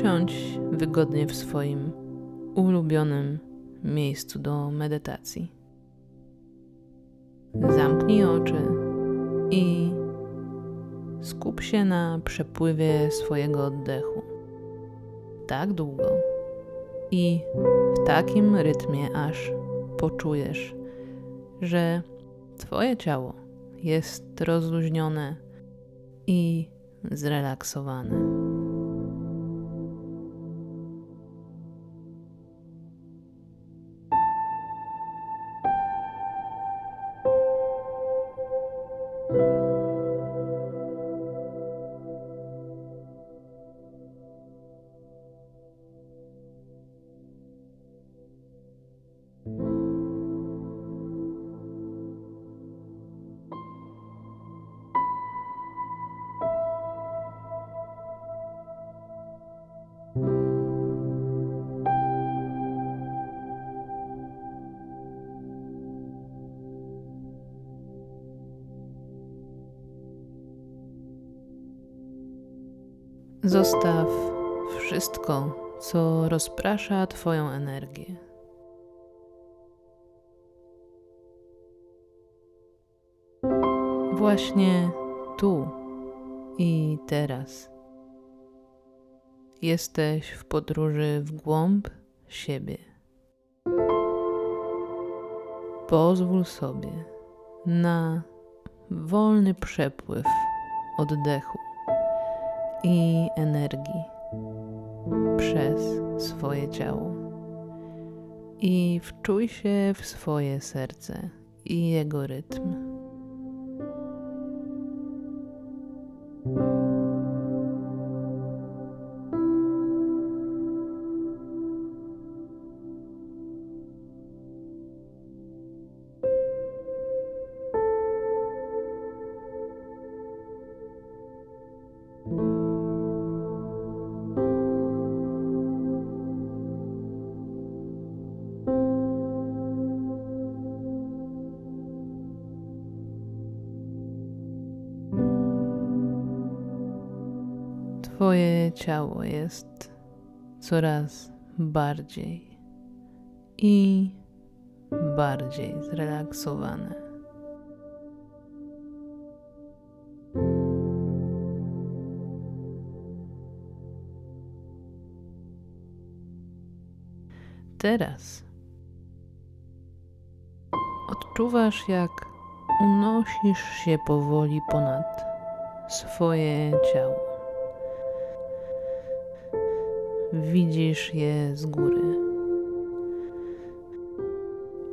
usiądź wygodnie w swoim ulubionym miejscu do medytacji. Zamknij oczy i skup się na przepływie swojego oddechu. Tak długo i w takim rytmie, aż poczujesz, że Twoje ciało jest rozluźnione i zrelaksowane. Zostaw wszystko, co rozprasza Twoją energię. Właśnie tu i teraz. Jesteś w podróży w głąb siebie. Pozwól sobie na wolny przepływ oddechu i energii przez swoje ciało. I wczuj się w swoje serce i jego rytm. Twoje ciało jest coraz bardziej i bardziej zrelaksowane. Teraz odczuwasz, jak unosisz się powoli ponad swoje ciało widzisz je z góry.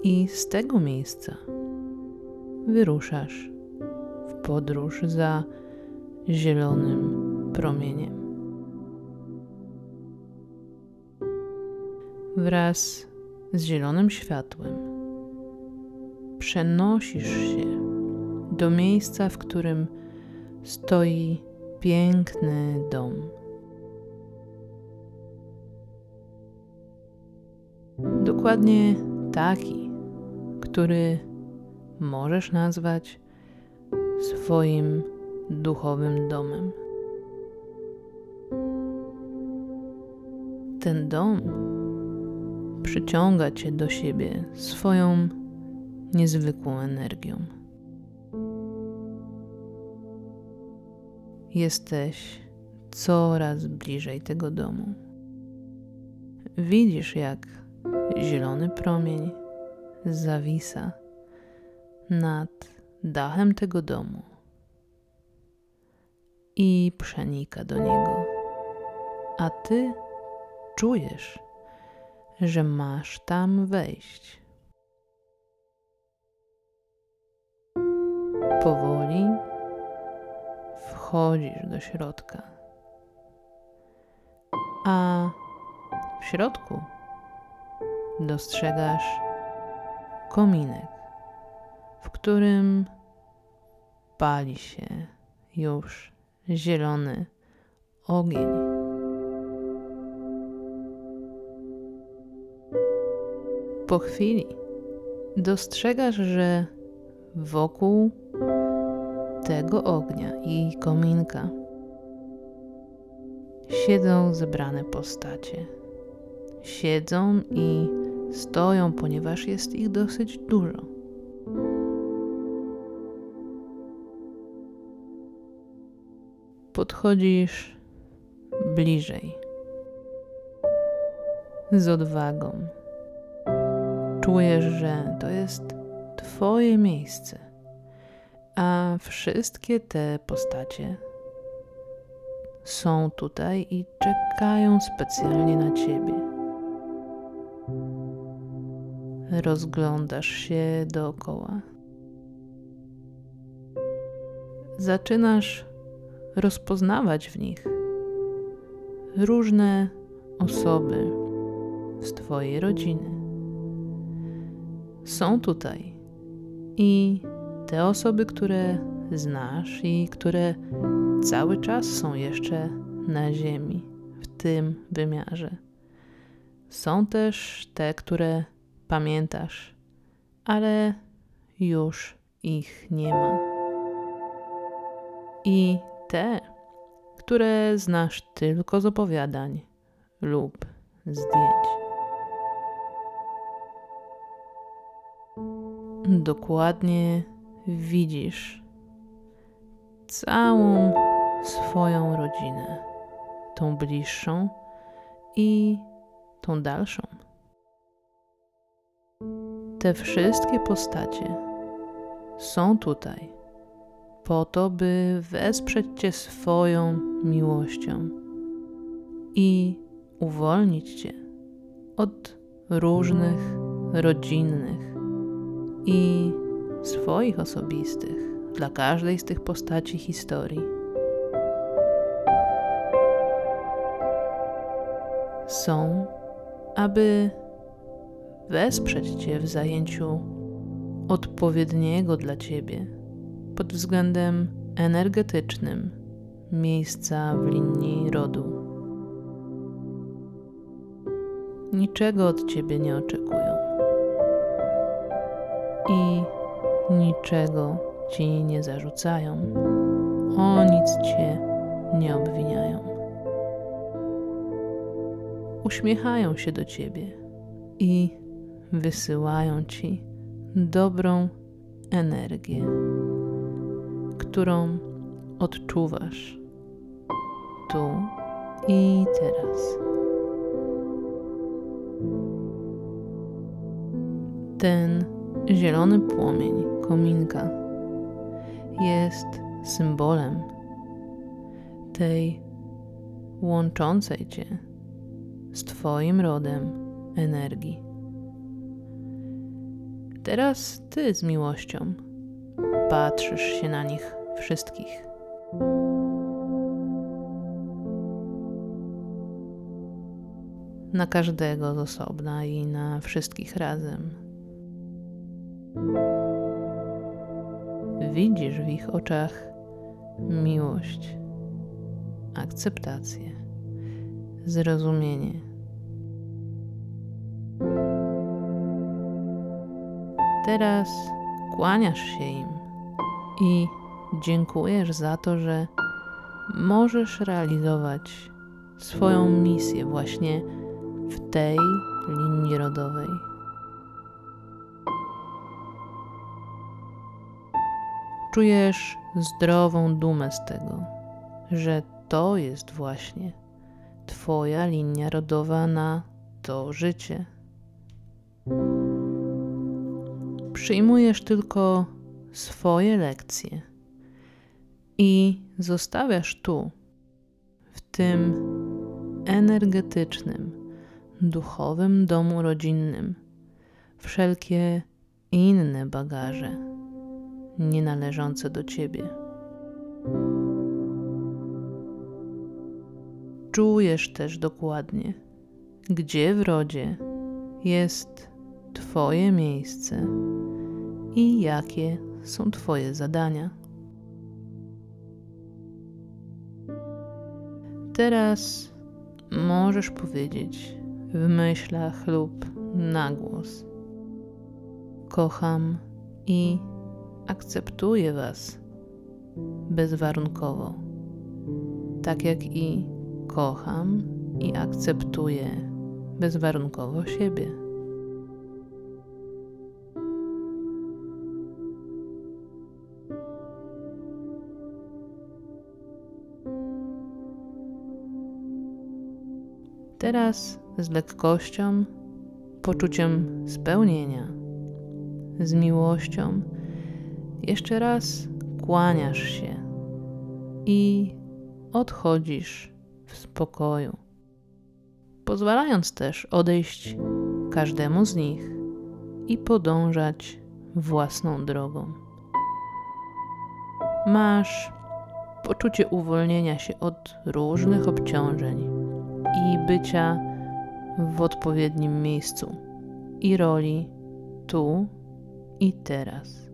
I z tego miejsca wyruszasz w podróż za zielonym promieniem. Wraz z zielonym światłem przenosisz się do miejsca, w którym stoi piękny dom. Dokładnie taki, który możesz nazwać swoim duchowym domem. Ten dom przyciąga cię do siebie swoją niezwykłą energią. Jesteś coraz bliżej tego domu. Widzisz, jak zielony promień zawisa nad dachem tego domu i przenika do niego, a ty czujesz, że masz tam wejść. Powoli wchodzisz do środka, a w środku dostrzegasz kominek, w którym pali się już zielony ogień. Po chwili dostrzegasz, że wokół tego ognia i kominka siedzą zebrane postacie. Siedzą i stoją, ponieważ jest ich dosyć dużo. Podchodzisz bliżej z odwagą. Czujesz, że to jest Twoje miejsce, a wszystkie te postacie są tutaj i czekają specjalnie na Ciebie. Rozglądasz się dookoła. Zaczynasz rozpoznawać w nich różne osoby z Twojej rodziny. Są tutaj i te osoby, które znasz i które cały czas są jeszcze na Ziemi, w tym wymiarze. Są też te, które pamiętasz, ale już ich nie ma. I te, które znasz tylko z opowiadań lub zdjęć. Dokładnie widzisz całą swoją rodzinę, tą bliższą i tą dalszą. Te wszystkie postacie są tutaj po to, by wesprzeć Cię swoją miłością i uwolnić Cię od różnych rodzinnych i swoich osobistych dla każdej z tych postaci historii. Są, aby wesprzeć Cię w zajęciu odpowiedniego dla Ciebie pod względem energetycznym miejsca w linii rodu. Niczego od Ciebie nie oczekują i niczego Ci nie zarzucają, o nic Cię nie obwiniają. Uśmiechają się do Ciebie i wysyłają Ci dobrą energię, którą odczuwasz tu i teraz. Ten zielony płomień kominka jest symbolem tej łączącej Cię z Twoim rodem energii. Teraz Ty z miłością patrzysz się na nich wszystkich. Na każdego z osobna i na wszystkich razem. Widzisz w ich oczach miłość, akceptację, zrozumienie. Teraz kłaniasz się im i dziękujesz za to, że możesz realizować swoją misję właśnie w tej linii rodowej. Czujesz zdrową dumę z tego, że to jest właśnie Twoja linia rodowa na to życie. Przyjmujesz tylko swoje lekcje i zostawiasz tu, w tym energetycznym, duchowym domu rodzinnym, wszelkie inne bagaże nie należące do ciebie. Czujesz też dokładnie, gdzie w rodzie jest Twoje miejsce i jakie są Twoje zadania. Teraz możesz powiedzieć w myślach lub na głos: Kocham i akceptuję Was bezwarunkowo, tak jak i kocham i akceptuję bezwarunkowo siebie. Teraz z lekkością, poczuciem spełnienia, z miłością, jeszcze raz kłaniasz się i odchodzisz w spokoju, pozwalając też odejść każdemu z nich i podążać własną drogą. Masz poczucie uwolnienia się od różnych obciążeń i bycia w odpowiednim miejscu i roli tu i teraz.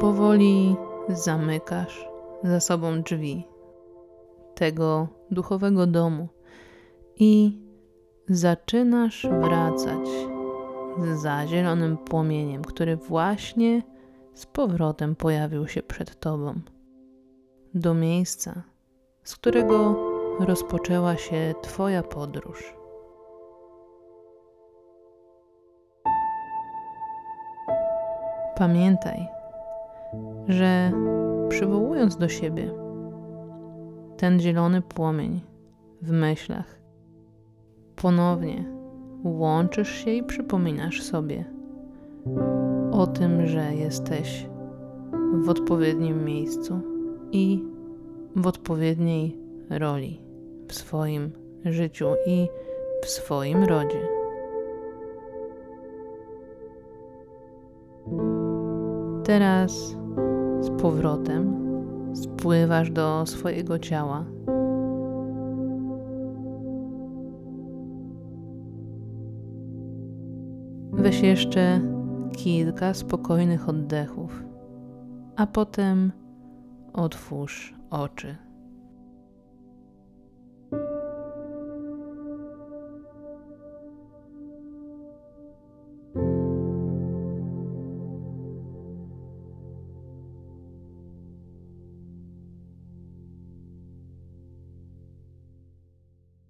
Powoli zamykasz za sobą drzwi tego duchowego domu i zaczynasz wracać za zielonym płomieniem, który właśnie z powrotem pojawił się przed tobą, do miejsca, z którego rozpoczęła się Twoja podróż. Pamiętaj, że przywołując do siebie ten zielony płomień w myślach, ponownie łączysz się i przypominasz sobie o tym, że jesteś w odpowiednim miejscu i w odpowiedniej roli w swoim życiu i w swoim rodzie. Teraz z powrotem spływasz do swojego ciała. Weź jeszcze kilka spokojnych oddechów, a potem otwórz oczy.